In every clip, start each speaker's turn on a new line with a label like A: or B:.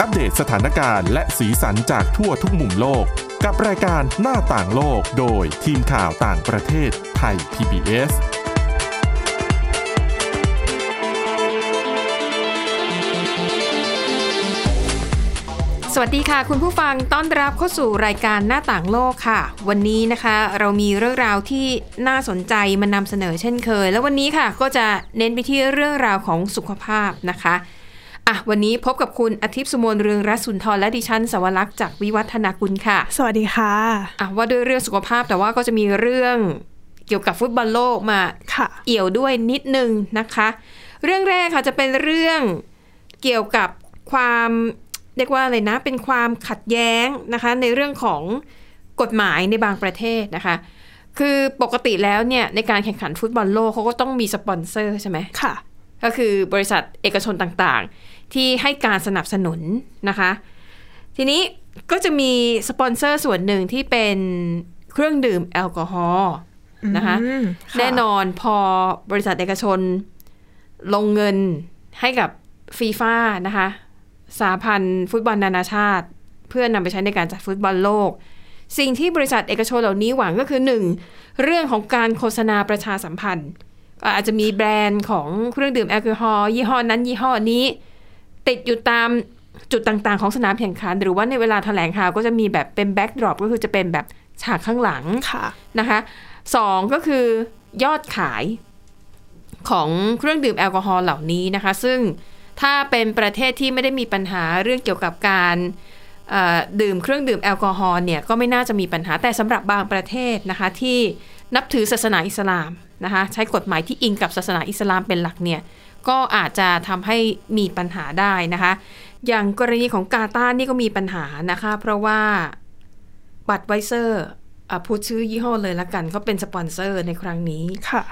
A: อัปเดตสถานการณ์และสีสันจากทั่วทุกมุมโลก กับรายการหน้าต่างโลกโดยทีมข่าวต่างประเทศไทย PBS
B: สวัสดีค่ะ คุณผู้ฟังต้อนรับเข้าสู่รายการหน้าต่างโลกค่ะ วันนี้นะคะ เรามีเรื่องราวที่น่าสนใจมานำเสนอเช่นเคย แล้ววันนี้ค่ะก็จะเน้นไปที่เรื่องราวของสุขภาพนะคะ อะวันนี้พบกับคุณอาทิตย์สุโมนเรืองรัศนทรและดิฉันสวรักษ์จากวิวัฒนากุลค่ะ
C: สวัสดีค่ะ
B: อะว่าด้วยเรื่องสุขภาพแต่ว่าก็จะมีเรื่องเกี่ยวกับฟุตบอลโลกมา
C: ค่ะ
B: เอี่ยวด้วยนิดนึงนะคะ เรื่องแรกค่ะจะเป็นเรื่องเกี่ยวกับความเรียกว่าอะไรนะ เป็นความขัดแย้งนะคะ ในเรื่องของกฎหมายในบางประเทศนะคะ คือปกติแล้วเนี่ยในการแข่งขันฟุตบอลโลกเขาก็ต้องมีสปอนเซอร์ใช่ไหม
C: ค่ะ
B: ก็คือบริษัทเอกชนต่างๆ ที่ให้การสนับสนุนนะคะ ทีนี้ก็จะมีสปอนเซอร์ส่วนหนึ่งที่เป็นเครื่องดื่มแอลกอฮอล์นะคะ
C: อืมค่ะ
B: แน่นอนพอบริษัทเอกชนลงเงินให้กับฟีฟ่านะคะสหพันธ์ฟุตบอลนานาชาติ เพื่อนำไปใช้ในการจัดฟุตบอลโลก สิ่งที่บริษัทเอกชนเหล่านี้หวังก็คือหนึ่งเรื่องของการโฆษณาประชาสัมพันธ์ก็อาจจะมีแบรนด์ของเครื่องดื่มแอลกอฮอล์ยี่ห้อนั้นยี่ห้อนี้ ติดอยู่ตามจุดต่างๆ ของสนามแข่งขัน หรือว่าในเวลาแถลงข่าวก็จะมีแบบเป็น backdrop ก็คือจะเป็นแบบฉากข้างหลัง
C: ค่ะ
B: นะคะสองก็คือยอดขายของเครื่องดื่มแอลกอฮอล์เหล่านี้นะคะ ซึ่งถ้าเป็นประเทศที่ไม่ได้มีปัญหาเรื่องเกี่ยวกับการเอ่อดื่มเครื่องดื่มแอลกอฮอล์เนี่ยก็ไม่น่าจะมีปัญหาแต่สำหรับบางประเทศนะคะที่นับถือศาสนาอิสลามนะคะใช้กฎหมายที่อิงกับศาสนาอิสลามเป็นหลักเนี่ย ก็อาจจะทำให้มีปัญหาได้นะคะ อย่างกรณีของกาตาร์นี่ก็มีปัญหานะคะ เพราะว่า Budweiser อะพูดชื่อยี่ห้อเลยละกันก็เป็นสปอนเซอร์ในครั้งนี้
C: ค่ะ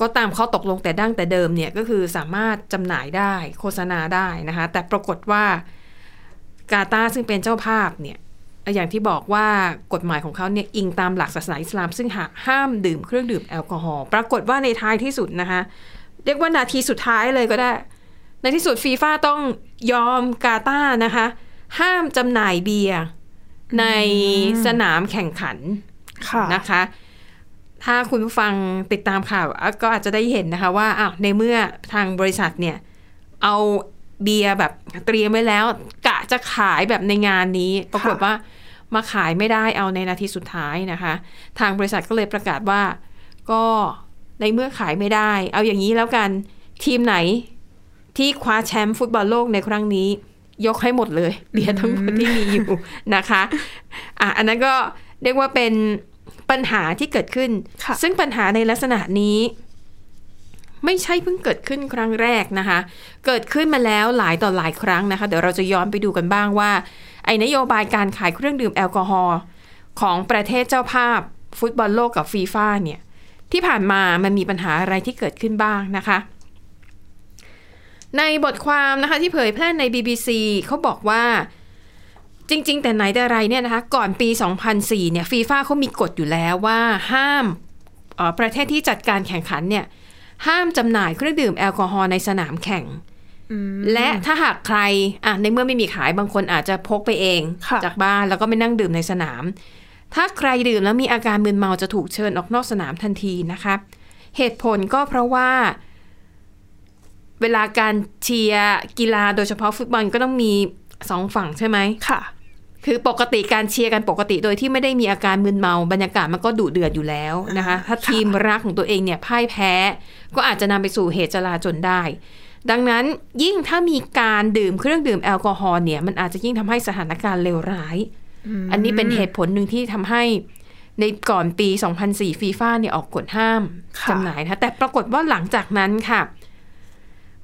B: ก็ตามข้อตกลงแต่ดั้งแต่เดิมเนี่ยก็คือสามารถจำหน่ายได้โฆษณาได้นะคะ แต่ปรากฏว่ากาตาร์ซึ่งเป็นเจ้าภาพเนี่ยอย่างที่บอกว่ากฎหมายของเขาเนี่ยอิงตามหลักศาสนาอิสลาม ซึ่งหาห้ามดื่มเครื่องดื่มแอลกอฮอล์ปรากฏว่าในท้ายที่สุดนะคะ เรียกว่านาทีสุดท้ายเลยก็ได้ ในที่สุดฟีฟ่าต้องยอมกาตาร์นะคะ ห้ามจำหน่ายเบียร์ในสนามแข่งขัน
C: ค่ะ
B: นะคะ ถ้าคุณผู้ฟังติดตามข่าวอะก็อาจจะได้เห็นนะคะว่าอ้าวในเมื่อทางบริษัทเนี่ย เอาเบียร์แบบเตรียมไว้แล้ว กะจะขายแบบในงานนี้ ปรากฏว่ามาขายไม่ได้เอาในนาทีสุดท้ายนะคะ ทางบริษัทก็เลยประกาศว่าก็ ในเมื่อขายไม่ได้ เอาอย่างนี้แล้วกัน ทีมไหนที่คว้าแชมป์ฟุตบอลโลกในครั้งนี้ ยกให้หมดเลยเบียร์ทั้งหมดที่มีอยู่นะคะอะอันนั้นก็เรียกว่าเป็นปัญหาที่เกิดขึ้น
C: ค่ะ
B: ซึ่งปัญหาในลักษณะนี้ ไม่ใช่เพิ่งเกิดขึ้นครั้งแรกนะคะ เกิดขึ้นมาแล้วหลายต่อหลายครั้งนะคะ เดี๋ยวเราจะย้อนไปดูกันบ้างว่า ไอ้นโยบายการขายเครื่องดื่มแอลกอฮอล์ของประเทศเจ้าภาพฟุตบอลโลกกับฟีฟ่าเนี่ย ที่ผ่านมามันมีปัญหาอะไรที่เกิดขึ้นบ้างนะคะ ในบทความนะคะที่เผยแพร่ใน BBC เขาบอกว่าจริง ๆ แต่ไหนแต่ไรเนี่ยนะคะก่อนปี 2004 เนี่ยฟีฟ่าเขามีกฎอยู่แล้วว่าห้ามเอ่อประเทศที่จัดการแข่งขันเนี่ยห้ามจำหน่ายเครื่องดื่มแอลกอฮอล์ในสนามแข่ง และถ้าหากใครอะในเมื่อไม่มีขายบางคนอาจจะพกไปเอง
C: ค่ะ
B: จากบ้านแล้วก็ไม่นั่งดื่มในสนาม ถ้าใครดื่มแล้วมีอาการมึนเมาจะถูกเชิญออกนอกสนามทันทีนะคะเหตุผลก็เพราะว่า เวลาการเชียร์กีฬาโดยเฉพาะฟุตบอลก็ต้องมีสองฝั่งใช่ไหม
C: ค่ะ
B: คือปกติการเชียร์กันปกติโดยที่ไม่ได้มีอาการมึนเมา บรรยากาศมันก็ดุเดือดอยู่แล้วนะคะ ถ้าทีมรักของตัวเองเนี่ยพ่ายแพ้ ก็อาจจะนำไปสู่เหตุจลาจลได้ ดังนั้นยิ่งถ้ามีการดื่มเครื่องดื่มแอลกอฮอล์เนี่ยมันอาจจะยิ่งทำให้สถานการณ์เลวร้าย อันนี้เป็นเหตุผลหนึ่งที่ทำให้ในก่อนปี 2004 ฟีฟ่าเนี่ยออกกฎห้าม
C: ค่ะ
B: จำหน่ายนะแต่ปรากฏว่าหลังจากนั้นค่ะ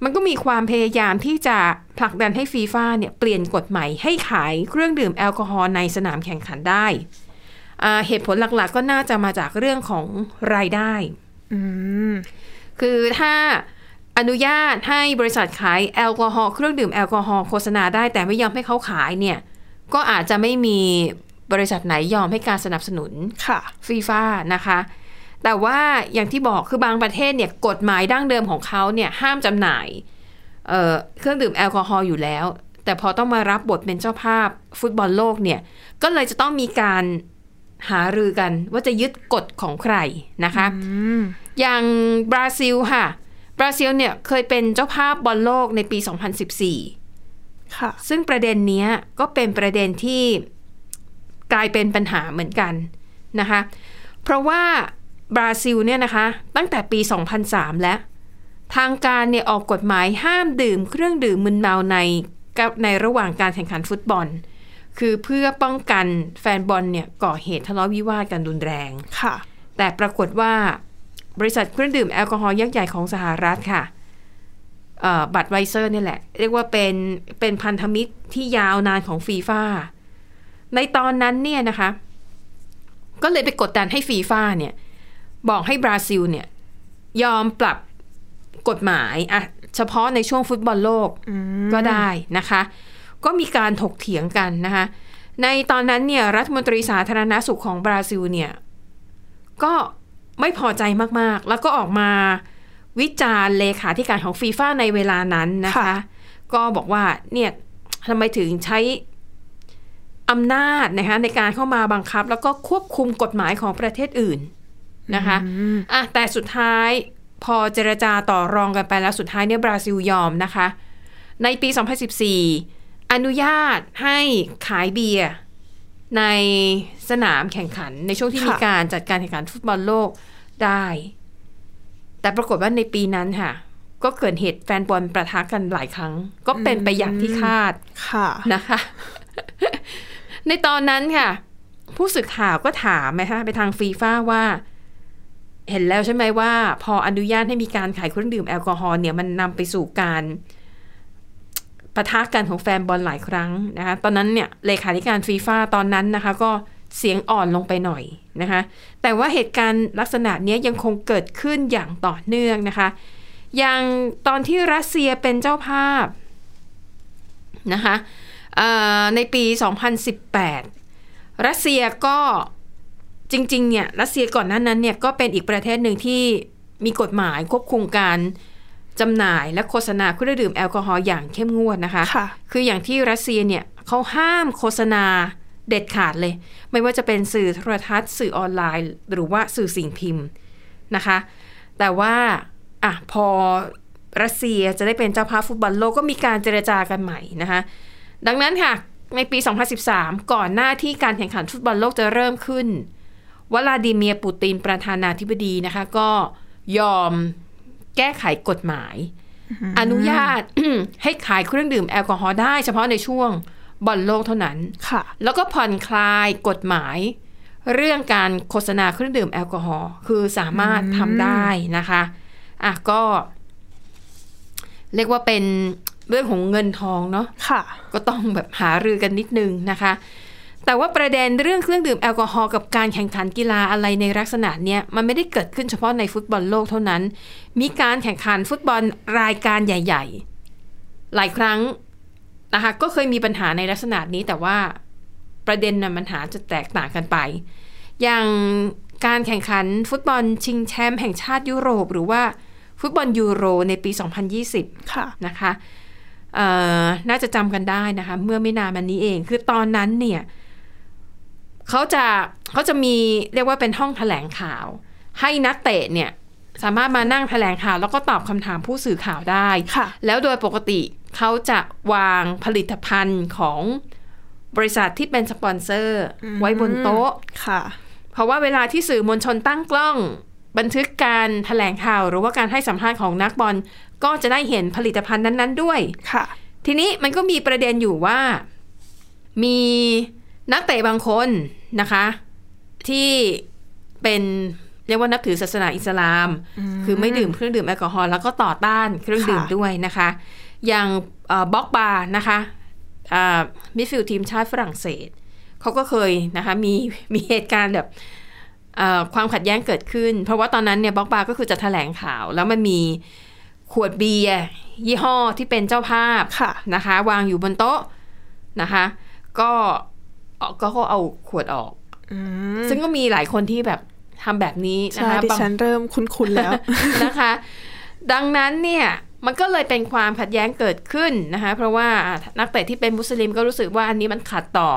B: มันก็มีความพยายามที่จะผลักดันให้ฟีฟ่าเนี่ยเปลี่ยนกฎใหม่ให้ขายเครื่องดื่มแอลกอฮอล์ในสนามแข่งขันได้อ่าเหตุผลหลักๆ ก็น่าจะมาจากเรื่องของรายได้
C: อืม
B: คือถ้าอนุญาตให้บริษัทขายแอลกอฮอล์เครื่องดื่มแอลกอฮอล์โฆษณาได้แต่ไม่ยอมให้เขาขายเนี่ย ก็อาจจะไม่มีบริษัทไหนยอมให้การสนับสนุน
C: ค่ะ
B: ฟีฟ่านะคะ แต่ว่าอย่างที่บอกคือบางประเทศเนี่ยกฎหมายดั้งเดิมของเขาเนี่ยห้ามจำหน่ายเอ่อเครื่องดื่มแอลกอฮอล์อยู่แล้ว แต่พอต้องมารับบทเป็นเจ้าภาพฟุตบอลโลกเนี่ยก็เลยจะต้องมีการหารือกันว่าจะยึดกฎของใครนะคะ
C: อืม
B: อย่างบราซิลค่ะ บราซิลเนี่ยเคยเป็นเจ้าภาพบอลโลกในปี 2014
C: ค่ะ
B: ซึ่งประเด็นเนี้ยก็เป็นประเด็นที่กลายเป็นปัญหาเหมือนกันนะคะ เพราะว่าบราซิลเนี่ยนะคะตั้งแต่ปี 2003 แล้ว ทางการเนี่ยออกกฎหมายห้ามดื่มเครื่องดื่มมึนเมาในกับในระหว่างการแข่งขันฟุตบอล คือเพื่อป้องกันแฟนบอลเนี่ยก่อเหตุทะเลาะวิวาทกันรุนแรง
C: ค่ะ
B: แต่ปรากฏว่าบริษัทเครื่องดื่มแอลกอฮอล์ยักษ์ใหญ่ของสหรัฐค่ะเอ่อ บัตรไวเซอร์นี่แหละ เรียกว่าเป็นเป็นพันธมิตรที่ยาวนานของฟีฟ่าในตอนนั้นเนี่ยนะคะ ก็เลยไปกดดันให้ฟีฟ่าเนี่ย บอกให้บราซิลเนี่ย ยอมปรับกฎหมายอะเฉพาะในช่วงฟุตบอลโลก
C: อืม
B: ก็ได้นะคะ ก็มีการถกเถียงกันนะคะ ในตอนนั้นเนี่ยรัฐมนตรีสาธารณาสุขของบราซิลเนี่ย ก็ไม่พอใจมากๆ แล้วก็ออกมา วิจารณ์เลขาธิการของฟีฟ่าในเวลานั้นนะคะ
C: ค่ะ
B: ก็บอกว่าเนี่ยทำไมถึงใช้อำนาจนะคะในการเข้ามาบังคับ แล้วก็ควบคุมกฎหมายของประเทศอื่นนะคะ
C: อืม
B: อะแต่สุดท้ายพอเจรจาต่อรองกันไปแล้วสุดท้ายเนี่ยบราซิลยอมนะคะ ในปี 2014 อนุญาตให้ขายเบียร์ในสนามแข่งขันในช่วงที่
C: ค่ะ
B: มีการจัดการแข่งขันฟุตบอลโลกได้ แต่ปรากฏว่าในปีนั้นค่ะ ก็เกิดเหตุแฟนบอลประทะกันหลายครั้ง ก็เป็นไปอย่างที่คาด
C: ค่ะ
B: นะคะ ในตอนนั้นค่ะ ผู้สื่อข่าวก็ถามนะคะไปทางฟีฟ่าว่า เห็นแล้วใช่ไหมว่า พออนุญาตให้มีการขายเครื่องดื่มแอลกอฮอล์เนี่ยมันนำไปสู่การปะทะกันของแฟนบอลหลายครั้งนะคะ ตอนนั้นเนี่ยเลขาธิการฟีฟ่าตอนนั้นนะคะ ก็ เสียงอ่อนลงไปหน่อยนะคะ แต่ว่าเหตุการณ์ลักษณะเนี้ยยังคงเกิดขึ้นอย่างต่อเนื่องนะคะ อย่างตอนที่รัสเซียเป็นเจ้าภาพนะคะเอ่อในปี 2018 รัสเซียก็จริงๆเนี่ยรัสเซียก่อนหน้านั้นเนี่ยก็เป็นอีกประเทศหนึ่งที่มีกฎหมายควบคุมการจำหน่ายและโฆษณาเครื่องดื่มแอลกอฮอล์อย่างเข้มงวดนะคะ
C: ค่ะ
B: คืออย่างที่รัสเซียเนี่ยเขาห้ามโฆษณา เด็ดขาดเลย ไม่ว่าจะเป็นสื่อโทรทัศน์ สื่อออนไลน์ หรือว่าสื่อสิ่งพิมพ์นะคะ แต่ว่าอะพอรัสเซียจะได้เป็นเจ้าภาพฟุตบอลโลกก็มีการเจรจากันใหม่นะคะ ดังนั้นค่ะในปี 2013 ก่อนหน้าที่การแข่งขันฟุตบอลโลกจะเริ่มขึ้นวลาดิเมียร์ปูตินประธานาธิบดีนะคะ ก็ยอมแก้ไขกฎหมาย อนุญาตให้ขายเครื่องดื่มแอลกอฮอล์ได้เฉพาะในช่วง บอลโลกเท่านั้น
C: ค่ะ
B: แล้วก็ผ่อนคลายกฎหมาย เรื่องการโฆษณาเครื่องดื่มแอลกอฮอล์คือสามารถทำได้นะคะอะก็ เรียกว่าเป็นเรื่องของเงินทองเนาะ
C: ค่ะ
B: ก็ต้องแบบหารือกันนิดนึงนะคะ แต่ว่าประเด็นเรื่องเครื่องดื่มแอลกอฮอล์กับการแข่งขันกีฬาอะไรในลักษณะเนี้ยมันไม่ได้เกิดขึ้นเฉพาะในฟุตบอลโลกเท่านั้น มีการแข่งขันฟุตบอลรายการใหญ่ ๆ หลายครั้ง นะคะก็เคยมีปัญหาในลักษณะนี้แต่ว่าประเด็นน่ะมันหาจะแตกต่างกันไป อย่างการแข่งขันฟุตบอลชิงแชมป์แห่งชาติยุโรป หรือว่าฟุตบอลยูโรในปี 2020
C: ค่ะ
B: นะคะเอ่อน่าจะจำกันได้นะคะ เมื่อไม่นานมานี้เอง คือตอนนั้นเนี่ยเขาจะเขาจะมีเรียกว่าเป็นห้องแถลงข่าว ให้นักเตะเนี่ยสามารถมานั่งแถลงข่าว แล้วก็ตอบคำถามผู้สื่อข่าวได้
C: ค่ะ
B: แล้วโดยปกติ เขาจะวางผลิตภัณฑ์ของบริษัทที่เป็นสปอนเซอร์
C: อืม
B: ไว้บนโต๊ะ
C: ค่ะ
B: เพราะว่าเวลาที่สื่อมวลชนตั้งกล้อง บันทึกการแถลงข่าว หรือว่าการให้สัมภาษณ์ของนักบอลก็จะได้เห็นผลิตภัณฑ์นั้น ๆ ด้วย
C: ค่ะ
B: ทีนี้มันก็มีประเด็นอยู่ว่า มีนักเตะบางคนนะคะ ที่เป็นเรียกว่านับถือศาสนาอิสลาม คือไม่ดื่มเครื่องดื่มแอลกอฮอล์แล้วก็ต่อต้านเครื่องดื่ม
C: ค่ะ
B: ด้วยนะคะ อย่างบ็อกบาร์นะคะ midfield ทีมชาติฝรั่งเศสเขาก็เคยนะคะมีมีเหตุการณ์แบบเอ่อความขัดแย้งเกิดขึ้น เพราะว่าตอนนั้นเนี่ยบ็อกบาร์ก็คือจะแถลงข่าว แล้วมันมีขวดเบียร์ยี่ห้อที่เป็นเจ้าภาพ
C: ค่ะ
B: นะคะ วางอยู่บนโต๊ะนะคะ ก็ก็ก็เอาขวดออก
C: อืม
B: ซึ่งก็มีหลายคนที่แบบทำแบบนี้นะ
C: ใช่
B: คะ
C: ดิ
B: บาง
C: ฉันเริ่มคุ้นๆแล้ว
B: นะคะ ดังนั้นเนี่ย มันก็เลยเป็นความขัดแย้งเกิดขึ้นนะคะเพราะว่านักเตะที่เป็นมุสลิมก็รู้สึกว่าอันนี้มันขัดต่อ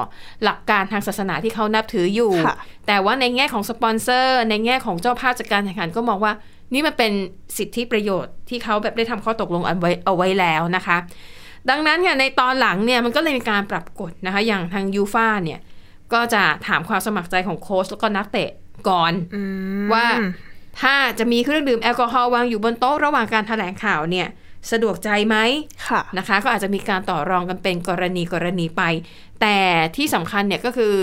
B: หลักการทางศาสนาที่เขานับถืออยู่
C: ค่ะ
B: แต่ว่าในแง่ของสปอนเซอร์ ในแง่ของเจ้าภาพจัดการแข่งขันก็มองว่า นี่มันเป็นสิทธิประโยชน์ที่เขาแบบได้ทำข้อตกลงเอาไว้เอาไว้แล้วนะคะ ดังนั้นค่ะในตอนหลังเนี่ยมันก็เลยมีการปรับกฎนะคะอย่างทางยูฟาเนี่ยก็จะถามความสมัครใจของโค้ชแล้วก็นักเตะก่อน
C: อืม
B: ว่า ถ้าจะมีเครื่องดื่มแอลกอฮอล์วางอยู่บนโต๊ะระหว่างการแถลงข่าวเนี่ยสะดวกใจไหม
C: ค่ะ
B: นะคะ ก็อาจจะมีการต่อรองกันเป็นกรณีกรณีไป แต่ที่สำคัญเนี่ยก็คือ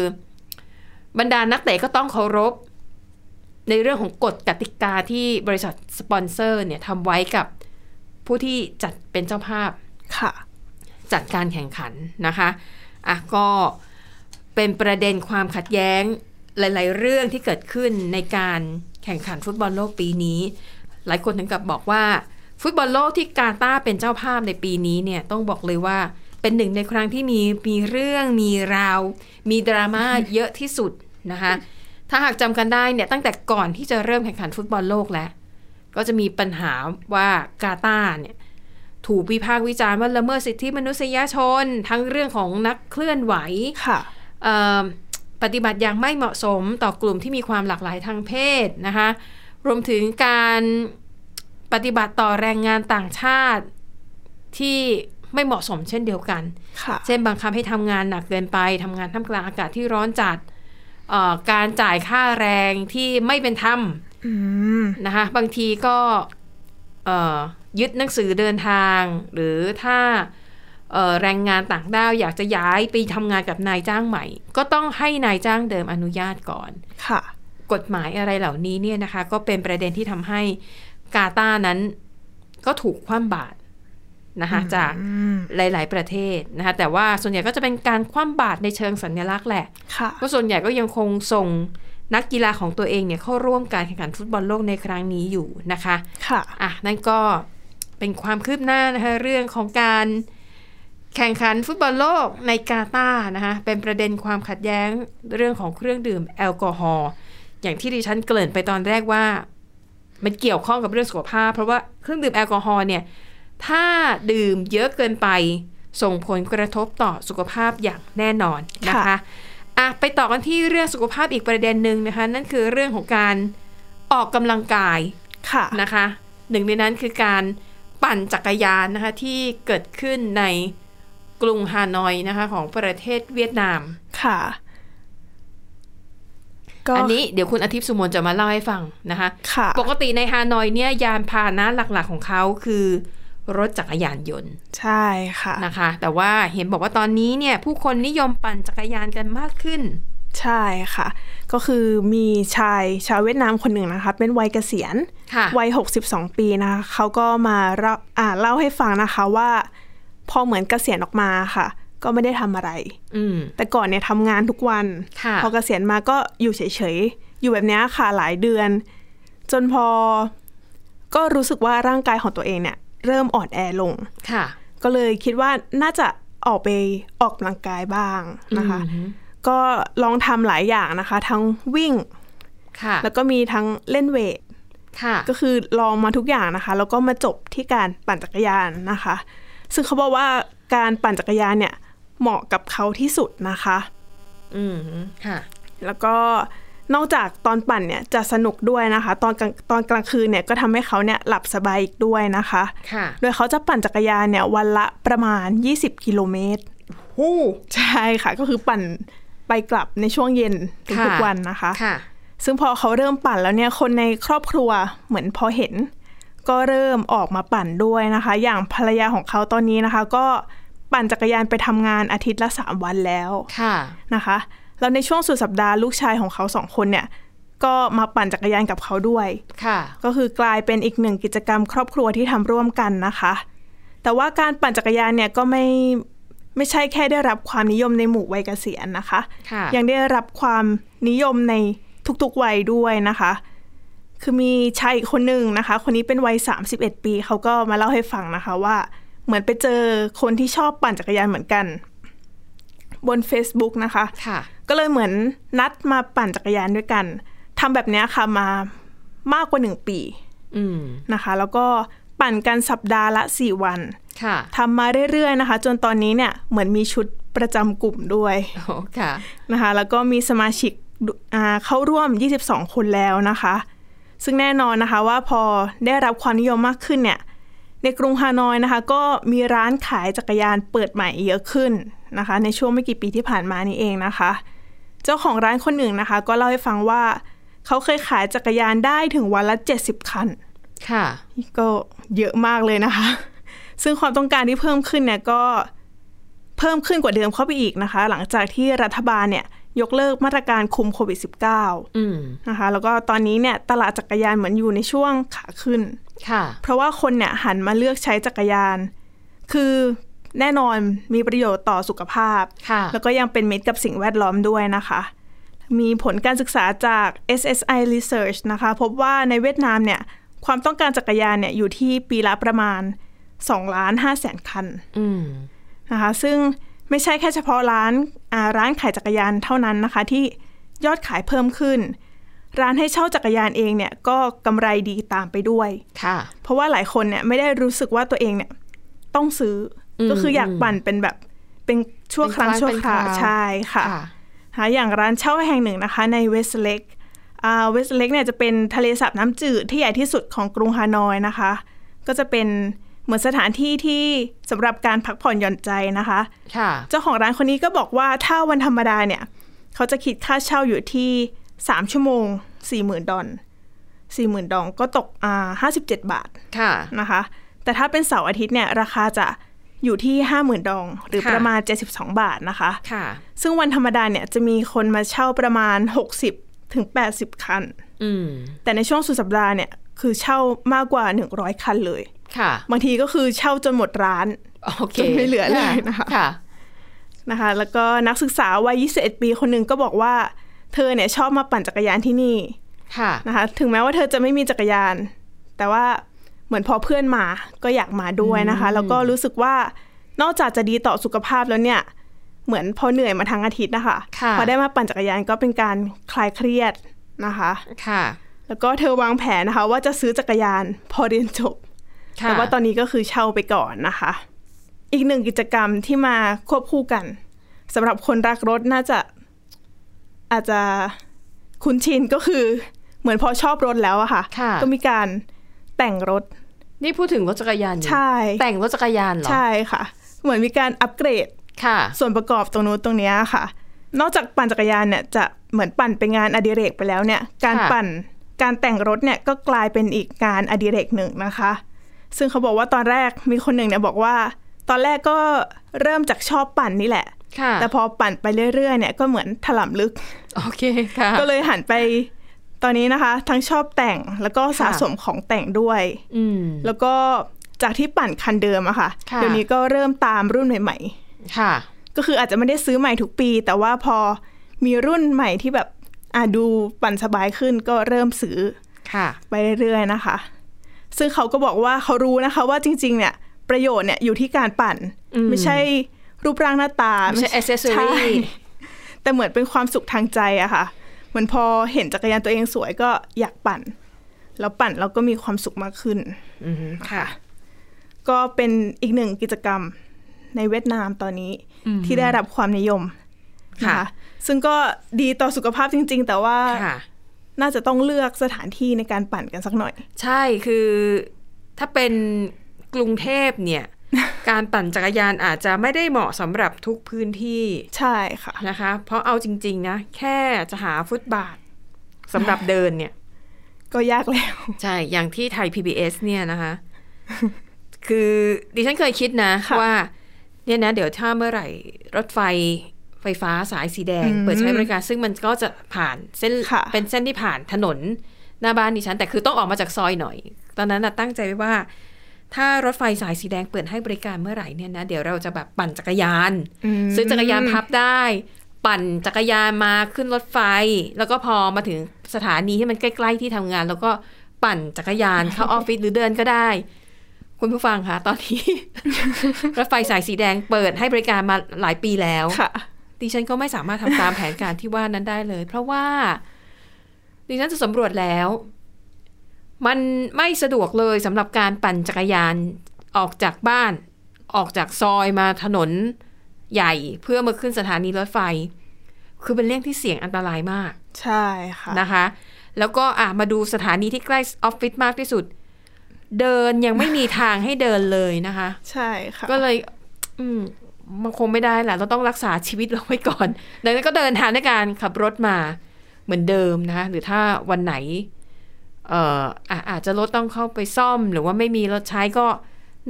B: บรรดานักเตะก็ต้องเคารพ ในเรื่องของกฎกติกาที่บริษัทสปอนเซอร์เนี่ยทำไว้กับผู้ที่จัดเป็นเจ้าภาพ
C: ค่ะ
B: จัดการแข่งขันนะคะอะก็เป็นประเด็นความขัดแย้งหลาย ๆ เรื่องที่เกิดขึ้นในการ แข่งขันฟุตบอลโลกปีนี้ หลายคนถึงกับบอกว่า ฟุตบอลโลกที่กาตาร์เป็นเจ้าภาพในปีนี้เนี่ยต้องบอกเลยว่าเป็นหนึ่งในครั้งที่มีมีเรื่องมีราว มีดราม่าเยอะที่สุดนะคะถ้าหากจำกันได้เนี่ยตั้งแต่ก่อนที่จะเริ่มแข่งขันฟุตบอลโลกแล้ว ก็จะมีปัญหาว่ากาตาร์เนี่ยถูกวิพากษ์วิจารณ์ว่าละเมิดสิทธิมนุษยชน ทั้งเรื่องของนักเคลื่อนไหว
C: ค่ะ
B: เอ่อ ปฏิบัติอย่างไม่เหมาะสมต่อกลุ่มที่มีความหลากหลายทางเพศนะคะรวมถึงการปฏิบัติต่อแรงงานต่างชาติที่ไม่เหมาะสมเช่นเดียวกัน
C: ค่ะ
B: เช่นบังคับให้ทำงานหนักเกินไปทำงานท่ามกลางอากาศที่ร้อนจัดเอ่อการจ่ายค่าแรงที่ไม่เป็นธรรม
C: อืม
B: นะคะบางทีก็เอ่อยึดหนังสือเดินทาง หรือถ้าเอ่อ แรงงานต่างด้าวอยากจะย้ายไปทำงานกับนายจ้างใหม่ ก็ต้องให้นายจ้างเดิมอนุญาตก่อน
C: ค่ะ
B: กฎหมายอะไรเหล่านี้เนี่ยนะคะ ก็เป็นประเด็นที่ทำให้กาตาร์นั้นก็ถูกคว่ำบาตรนะคะจาก
C: อืม
B: หลาย ๆ ประเทศนะคะแต่ว่าส่วนใหญ่ก็จะเป็นการคว่ำบาตรในเชิงสัญลักษณ์แหละ
C: ค่ะ
B: ก็ส่วนใหญ่ก็ยังคงส่งนักกีฬาของตัวเองเนี่ยเข้าร่วมการแข่งขันฟุตบอลโลกในครั้งนี้อยู่นะคะ
C: ค่ะ
B: อะ นั่นก็เป็นความคืบหน้านะคะเรื่องของการ แข่งขันฟุตบอลโลกในกาตาร์นะคะเป็นประเด็นความขัดแย้งเรื่องของเครื่องดื่มแอลกอฮอล์อย่างที่ดิฉันเกริ่นไปตอนแรกว่า มันเกี่ยวข้องกับเรื่องสุขภาพ เพราะว่าเครื่องดื่มแอลกอฮอล์เนี่ยถ้าดื่มเยอะเกินไปส่งผลกระทบต่อสุขภาพอย่างแน่นอนนะคะ
C: ค่ะ
B: อะไปต่อกันที่เรื่องสุขภาพอีกประเด็นหนึ่งนะคะ นั่นคือเรื่องของการออกกำลังกาย
C: ค่ะ
B: นะคะ หนึ่งในนั้นคือการปั่นจักรยานนะคะที่เกิดขึ้นใน กรุงฮานอยนะคะ ของประเทศเวียดนาม
C: ค่ะก็
B: อันนี้เดี๋ยวคุณอาทิตย์สุมนจะมาเล่าให้ฟังนะคะ
C: ค่ะ
B: ปกติในฮานอยเนี่ยยานพาหนะหลักๆของเขาคือรถจักรยานยนต์
C: ใช่ค่ะ
B: นะคะ แต่ว่าเห็นบอกว่าตอนนี้เนี่ย ผู้คนนิยมปั่นจักรยานกันมากขึ้น
C: ใช่ค่ะ ก็คือมีชายชาวเวียดนามคนหนึ่งนะคะ เป็นวัยเกษียณ
B: ค่ะ
C: วัย 62 ปีนะคะเขาก็มาเล่าอ่าเล่าให้ฟังนะคะว่า พอเหมือนเกษียณออกมาค่ะ ก็ไม่ได้ทำอะไร
B: อืม
C: แต่ก่อนเนี่ยทำงานทุกวัน
B: ค่ะ
C: พอเกษียณมาก็อยู่เฉยๆ อยู่แบบเนี้ยค่ะหลายเดือน จนพอ ก็รู้สึกว่าร่างกายของตัวเองเนี่ย เริ่มอ่อนแอลง
B: ค่ะ
C: ก็เลยคิดว่าน่าจะออกไปออกกำลังกายบ้างนะคะ
B: อืม
C: ก็ลองทำหลายอย่างนะคะ ทั้งวิ่ง
B: ค่ะ
C: แล้วก็มีทั้งเล่นเวท
B: ค่ะ
C: ก็คือลองมาทุกอย่างนะคะ แล้วก็มาจบที่การปั่นจักรยานนะคะ ซึ่งเขาบอกว่าการปั่นจักรยานเนี่ยเหมาะกับเขาที่สุดนะคะ
B: อืมค่ะ
C: แล้วก็นอกจากตอนปั่นเนี่ยจะสนุกด้วยนะคะ ตอนกลางตอนกลางคืนเนี่ยก็ทำให้เขาเนี่ยหลับสบายอีกด้วยนะคะ
B: ค่ะ
C: โดยเขาจะปั่นจักรยานเนี่ยวันละประมาณ 20 กิโลเมตร
B: ฮู้
C: ใช่ค่ะ ก็คือปั่นไปกลับในช่วงเย็นทุก
B: ค่ะ
C: ๆวันนะคะ
B: ค่ะ
C: ซึ่งพอเขาเริ่มปั่นแล้วเนี่ยคนในครอบครัวเหมือนพอเห็น ก็เริ่มออกมาปั่นด้วยนะคะ อย่างภรรยาของเขาตอนนี้นะคะ ก็ปั่นจักรยานไปทำงานอาทิตย์ละ3วันแล้ว
B: ค่ะ
C: นะคะ แล้วในช่วงสุดสัปดาห์ลูกชายของเขาสองคนเนี่ย ก็มาปั่นจักรยานกับเขาด้วย
B: ค่ะ
C: ก็คือกลายเป็นอีกหนึ่งกิจกรรมครอบครัวที่ทำร่วมกันนะคะ แต่ว่าการปั่นจักรยานเนี่ยก็ไม่ไม่ใช่แค่ได้รับความนิยมในหมู่วัยเกษียณนะคะ
B: ค่ะ
C: ยังได้รับความนิยมในทุกๆวัยด้วยนะคะ คือมีชายอีกคนหนึ่งนะคะ คนนี้เป็นวัย 31 ปี เขาก็มาเล่าให้ฟังนะคะว่า เหมือนไปเจอคนที่ชอบปั่นจักรยานเหมือนกัน บน Facebook นะคะ
B: ค่ะ
C: ก็เลยเหมือนนัดมาปั่นจักรยานด้วยกันทำแบบเนี้ยค่ะมามากกว่าหนึ่งปี
B: อืม
C: นะคะ แล้วก็ปั่นปั่นกันสัปดาห์ละ4วัน
B: ค่ะ
C: ทำมาเรื่อยๆนะคะ จนตอนนี้เนี่ยเหมือนมีชุดประจำกลุ่มด้วย
B: โอ้ค่ะ
C: นะคะ แล้วก็มีสมาชิกอ่าเข้าร่วม 22 คนแล้วนะคะ ซึ่งแน่นอนนะคะว่าพอได้รับความนิยมมากขึ้นเนี่ยในกรุงฮานอยนะคะ ก็มีร้านขายจักรยานเปิดใหม่เยอะขึ้นนะคะ ในช่วงไม่กี่ปีที่ผ่านมานี้เองนะคะ เจ้าของร้านคนหนึ่งนะคะ ก็เล่าให้ฟังว่า เขาเคยขายจักรยานได้ถึงวันละ 70 คัน
B: ค่ะ
C: ก็เยอะมากเลยนะคะ ซึ่งความต้องการที่เพิ่มขึ้นเนี่ยก็เพิ่มขึ้นกว่าเดิมเข้าไปอีกนะคะ หลังจากที่รัฐบาลเนี่ย ยกเลิกมาตรการคุมโควิด -19
B: อืม
C: นะคะ แล้วก็ตอนนี้เนี่ยตลาดจักรยานเหมือนอยู่ในช่วงขาขึ้น
B: ค่ะ
C: เพราะว่าคนเนี่ยหันมาเลือกใช้จักรยาน คือแน่นอนมีประโยชน์ต่อสุขภาพ
B: ค่ะ
C: แล้วก็ยังเป็นมิตรกับสิ่งแวดล้อมด้วยนะคะ มีผลการศึกษาจาก SSI Research นะคะ พบว่าในเวียดนามเนี่ยความต้องการจักรยานเนี่ยอยู่ที่ปีละประมาณ2ล้าน5แสนคัน
B: อืม
C: นะคะ ซึ่ง ไม่ใช่แค่เฉพาะร้านอ่าร้านขายจักรยานเท่านั้นนะคะ ที่ยอดขายเพิ่มขึ้น ร้านให้เช่าจักรยานเองเนี่ยก็กำไรดีตามไปด้วย
B: ค่ะ
C: เพราะว่าหลายคนเนี่ยไม่ได้รู้สึกว่าตัวเองเนี่ยต้องซื้ออ
B: ม
C: ก็คืออยาก
B: อืม
C: ปั่นเป็นแบบเป็นชั่วครั้ง
B: เป็นครั้ง
C: ชั่ว
B: เป็น
C: คราว
B: คราว
C: ใช่ค่ะ
B: ค่ะ
C: ค่ะอย่างร้านเช่าแห่งหนึ่งนะคะ ในเวสเล็กอ่าเวสเล็กเนี่ยจะเป็นทะเลสาบน้ำจืดที่ใหญ่ที่สุดของกรุงฮานอยนะคะ ก็จะเป็น เหมือนสถานที่ที่สำหรับการพักผ่อนหย่อนใจนะคะ
B: ค่ะ
C: เจ้าของร้านคนนี้ก็บอกว่าถ้าวันธรรมดาเนี่ย เขาจะคิดค่าเช่าอยู่ที่ 3 ชั่วโมง 40,000 ดอล40,000ดองก็ตกอ่า57บาท
B: ค่ะ
C: นะคะ แต่ถ้าเป็นเสาร์อาทิตย์เนี่ยราคาจะอยู่ที่50,000ดอง หรือ
B: ค่ะ
C: ประมาณ72บาทนะคะ
B: ค่ะ
C: ซึ่งวันธรรมดาเนี่ยจะมีคนมาเช่าประมาณ60ถึง80คัน
B: อืม
C: แต่ในช่วงสุดสัปดาห์เนี่ยคือเช่ามากกว่า100คันเลย
B: ค่ะ
C: บางทีก็คือเช่าจนหมดร้าน
B: โอเค
C: จนไม่เหลือเลยนะคะ
B: ค่ะ
C: นะคะ แล้วก็นักศึกษาวัย 21 ปีคนหนึ่งก็บอกว่า เธอเนี่ยชอบมาปั่นจักรยานที่นี่
B: ค่ะ
C: นะคะ ถึงแม้ว่าเธอจะไม่มีจักรยาน แต่ว่าเหมือนพอเพื่อนมาก็อยากมาด้วยนะคะ แล้วก็รู้สึกว่านอกจากจะดีต่อสุขภาพแล้วเนี่ย เหมือนพอเหนื่อยมาทั้งอาทิตย์นะคะ
B: ค่ะ
C: พอได้มาปั่นจักรยานก็เป็นการคลายเครียดนะคะ
B: ค่ะ
C: แล้วก็เธอวางแผนนะคะ ว่าจะซื้อจักรยาน พอเรียนจบ
B: ค่ะ
C: แต่ว่าตอนนี้ก็คือเช่าไปก่อนนะคะ อีกหนึ่งกิจกรรมที่มาควบคู่กันสำหรับคนรักรถน่าจะอาจจะคุ้นชินก็คือ เหมือนพอชอบรถแล้วอะค่ะ
B: ค่ะ
C: ก็มีการแต่งรถ
B: นี่พูดถึงรถจักรยานอยู่
C: ใช่
B: แต่งรถจักรยานเหรอ
C: ใช่ค่ะ เหมือนมีการอัปเกรด
B: ค่ะ
C: ส่วนประกอบตรงนู้นตรงเนี้ยค่ะ นอกจากปั่นจักรยานเนี่ยจะเหมือนปั่นเป็นงานอดิเรกไปแล้วเนี่ย การ
B: ค่ะ
C: ปั่นการแต่งรถเนี่ยก็กลายเป็นอีกงานอดิเรกหนึ่งนะคะ ซึ่งเขาบอกว่าตอนแรกมีคนหนึ่งเนี่ยบอกว่า ตอนแรกก็เริ่มจากชอบปั่นนี่แหละ
B: ค่ะ
C: แต่พอปั่นไปเรื่อยๆเนี่ยก็เหมือนถล่ำลึก
B: โอเคค่ะ
C: ก็เลยหันไปตอนนี้นะคะ ทั้งชอบแต่งแล้วก็สะ
B: ค่ะ
C: สมของแต่งด้วย
B: อืม
C: แล้วก็จากที่ปั่นคันเดิมอะค่ะ
B: ค่ะ
C: เดี๋ยวนี้ก็เริ่มตามรุ่นใหม่
B: ค่ะ
C: ๆก็คืออาจจะไม่ได้ซื้อใหม่ทุกปี แต่ว่าพอมีรุ่นใหม่ที่แบบอะดูปั่นสบายขึ้นก็เริ่มซื้อ
B: ค่ะ
C: ไปเรื่อยๆนะคะ ซึ่งเขาก็บอกว่าเขารู้นะคะว่าจริง ๆ เนี่ยประโยชน์เนี่ยอยู่ที่การปั่น
B: อืม
C: ไม่ใช่รูปร่างหน้าตา
B: ไม่ใช่ accessory
C: ใช่แต่เหมือนเป็นความสุขทางใจอะค่ะ เหมือนพอเห็นจักรยานตัวเองสวยก็อยากปั่น แล้วปั่นแล้วก็มีความสุขมากขึ้น
B: อืมค่ะ
C: ก็เป็นอีกหนึ่งกิจกรรมในเวียดนามตอนนี้
B: อืม
C: ที่ได้รับความนิยม
B: ค่ะ
C: นซึ่งก็ดีต่อสุขภาพจริง ๆ แต่ว่า
B: ค่ะ
C: น่าจะต้องเลือกสถานที่ในการปั่นกันสักหน่อย
B: ใช่คือถ้าเป็นกรุงเทพเนี่ย การปั่นจักรยานอาจจะไม่ได้เหมาะสำหรับทุกพื้นที่
C: ใช่ค่ะ
B: นะคะ เพราะเอาจริง ๆ นะ แค่จะหาฟุตบาทสำหรับเดินเนี่ย
C: ก็ยากแล้ว
B: ใช่ อย่างที่ไทย PBS เนี่ยนะคะ คือดิฉันเคยคิดนะ
C: ค่ะ
B: ว่า เนี่ยนะ เดี๋ยวถ้าเมื่อไหร่รถไฟ ไฟฟ้าสายสีแดง
C: อืม
B: เปิดใช้บริการ ซึ่งมันก็จะผ่านเส้น
C: ค่ะ
B: เป็นเส้นที่ผ่านถนนหน้าบ้านดิฉัน แต่คือต้องออกมาจากซอยหน่อย ตอนนั้นนะตั้งใจไว้ว่า ถ้ารถไฟสายสีแดงเปิดให้บริการเมื่อไหร่เนี่ยนะเดี๋ยวเราจะแบบปั่นจักรยาน
C: ม
B: ซื้อจักรยานพับได้ ปั่นจักรยานมาขึ้นรถไฟ แล้วก็พอมาถึงสถานีที่มันใกล้ ๆ ที่ทำงาน แล้วก็ปั่นจักรยานเข้าออฟฟิศหรือเดินก็ได้คุณผู้ฟังคะตอนนี้ รถไฟสายสีแดงเปิดให้บริการมาหลายปีแล้ว
C: ค่ะ
B: ดิฉันก็ไม่สามารถทำตามแผนการที่ว่านั้นได้เลย เพราะว่าดิฉันจะสำรวจแล้ว มันไม่สะดวกเลยสำหรับการปั่นจักรยานออกจากบ้าน ออกจากซอยมาถนนใหญ่เพื่อมาขึ้นสถานีรถไฟ คือเป็นเรื่องที่เสี่ยงอันตรายมาก
C: ใช่ค่ะ
B: นะคะ แล้วก็อะมาดูสถานีที่ใกล้ออฟฟิศมากที่สุด เดินยังไม่มีทางให้เดินเลยนะคะ
C: ใช่ค่ะ
B: ก็เลย อืม มันคงไม่ได้แหละเราต้องรักษาชีวิตเราไว้ก่อน ดังนั้นก็เดินทางในการขับรถมาเหมือนเดิมนะคะ หรือถ้าวันไหน เอ่ออะอาจจะรถต้องเข้าไปซ่อม หรือว่าไม่มีรถใช้ก็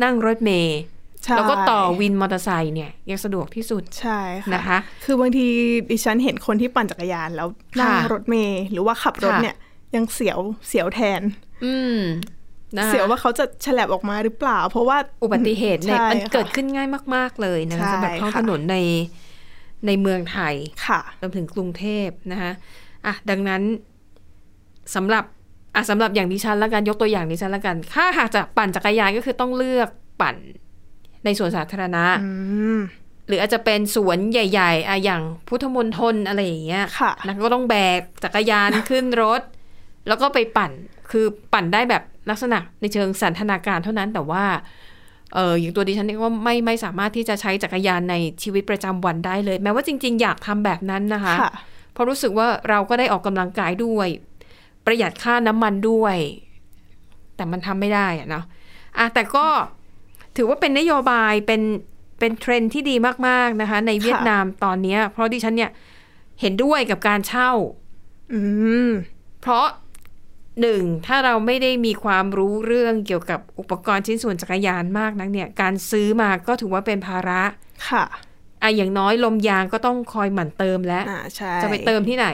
B: นั่งรถเมย์
C: ใช่
B: แล้วก็ต่อวินมอเตอร์ไซค์เนี่ยยังสะดวกที่สุด
C: ใช่ค่ะ
B: นะคะ
C: คือบางทีดิฉันเห็นคนที่ปั่นจักรยานแล้วนั่ง
B: ค่ะ
C: รถเมล์หรือว่าขับรถ
B: ค่ะ
C: เนี่ยยังเสียวเสียวแทน
B: อืม นะคะ
C: เสียวว่าเขาจะฉลับออกมาหรือเปล่า เพราะว่า
B: อุบัติเหตุเนี่ย
C: ใช่
B: มัน
C: ค่ะ
B: เกิดขึ้นง่ายมาก ๆ เลยนะคะ
C: ใช่
B: สำหรับท้อง
C: ค่ะ
B: ถนนในในเมืองไทย
C: ค่ะ
B: รวมถึงกรุงเทพนะคะอะดังนั้นสำหรับอะสำหรับอย่างดิฉันละกันยกตัวอย่างดิฉันละกัน ถ้าหากจะปั่นจักรยานก็คือต้องเลือกปั่นในสวนสาธารณะ
C: อืม
B: หรืออาจจะเป็นสวนใหญ่ๆอะอย่างพุทธมณฑลอะไรอย่างเงี้ย
C: ค่ะ
B: นะก็ต้องแบกจักรยานขึ้นรถ แล้วก็ไปปั่นคือปั่นได้แบบ ลักษณะในเชิงสันทนาการเท่านั้นแต่ว่าเอออย่างตัวดิฉันเองก็ไม่ไม่สามารถที่จะใช้จักรยานในชีวิตประจำวันได้เลย แม้ว่าจริง ๆ อยากทำแบบนั้นนะคะ
C: ค่ะ
B: เพราะรู้สึกว่าเราก็ได้ออกกำลังกายด้วย ประหยัดค่าน้ำมันด้วย แต่มันทำไม่ได้อะเนาะอะแต่ก็ถือว่าเป็นนโยบายเป็นเป็นเทรนด์ที่ดีมาก ๆ นะคะ ในเวียดนามตอนเนี้ยเพราะดิฉันเนี่ยเห็นด้วยกับการเช่า
C: อืม
B: เพราะ หนึ่งถ้าเราไม่ได้มีความรู้เรื่องเกี่ยวกับอุปกรณ์ชิ้นส่วนจักรยานมากนักเนี่ย การซื้อมาก็ถือว่าเป็นภาระ
C: ค่ะ
B: อะอย่างน้อยลมยางก็ต้องคอยหมั่นเติมแล้ว
C: อ่าใช่
B: จะไปเติมที่ไหน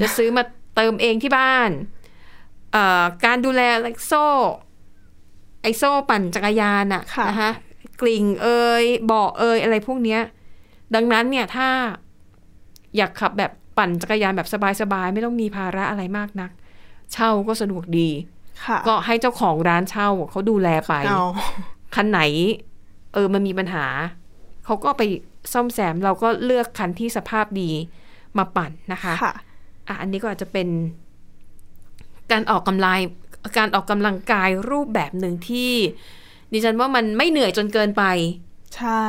B: จะซื้อมาเติมเองที่บ้านเอ่อการดูแลโซ่ไอโซ่ปั่นจักรยานอะ
C: ค่ะ
B: นะคะกลิ่งเอยเบาะเอยอะไรพวกเนี้ย ดังนั้นเนี่ยถ้าอยากขับแบบปั่นจักรยานแบบสบายๆ ไม่ต้องมีภาระอะไรมากนัก เช่าก็สะดวกดี
C: ค่ะ
B: ก็ให้เจ้าของร้านเช่าเขาดูแลไป
C: เอา
B: คันไหน เออมันมีปัญหา เขาก็ไปซ่อมแซมเราก็เลือกคันที่สภาพดีมาปั่นนะคะ
C: ค่ะ
B: อะอันนี้ก็อาจจะเป็น การออกกำลังการออกกำลังกายรูปแบบหนึ่งที่ ดิฉันว่ามันไม่เหนื่อยจนเกินไป
C: ใช่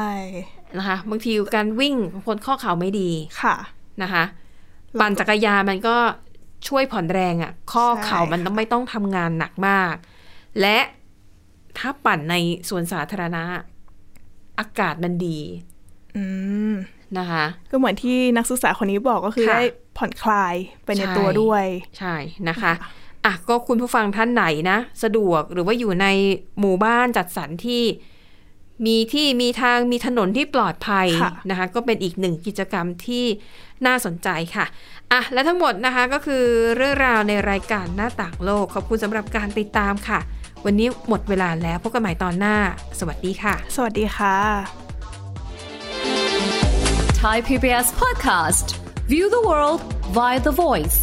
B: นะคะบางทีการวิ่งบางคนข้อเข่าไม่ดี
C: ค่ะ
B: นะคะปั่นจักรยานมันก็ ช่วยผ่อนแรงอะ่ะ ข้อเข่า
C: ใช่
B: มันต้องไม่ต้องทำงานหนักมาก และถ้าปั่นในสวนสาธารณะ อากาศมันดี
C: อืม
B: นะคะ
C: ก็เหมือนที่นักศึกษาคนนี้บอกก็คือ
B: ค่ะ
C: ได้ผ่อนคลายไปใน
B: ใช่
C: ตัวด้วย
B: ใช่นะคะอะก็คุณผู้ฟังท่านไหนนะ สะดวกหรือว่าอยู่ในหมู่บ้านจัดสรรที่ มีที่มีทางมีถนนที่ปลอดภัย
C: ค่ะ
B: นะคะ ก็เป็นอีกหนึ่งกิจกรรมที่น่าสนใจค่ะอะ และทั้งหมดนะคะก็คือเรื่องราวในรายการหน้าต่างโลก ขอบคุณสำหรับการติดตามค่ะ วันนี้หมดเวลาแล้วพบกันใหม่ตอนหน้า สวัสดีค่ะ
C: สวัสดีค่ะ
D: Thai PBS podcast. View the world via the voice.